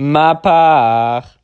ma part.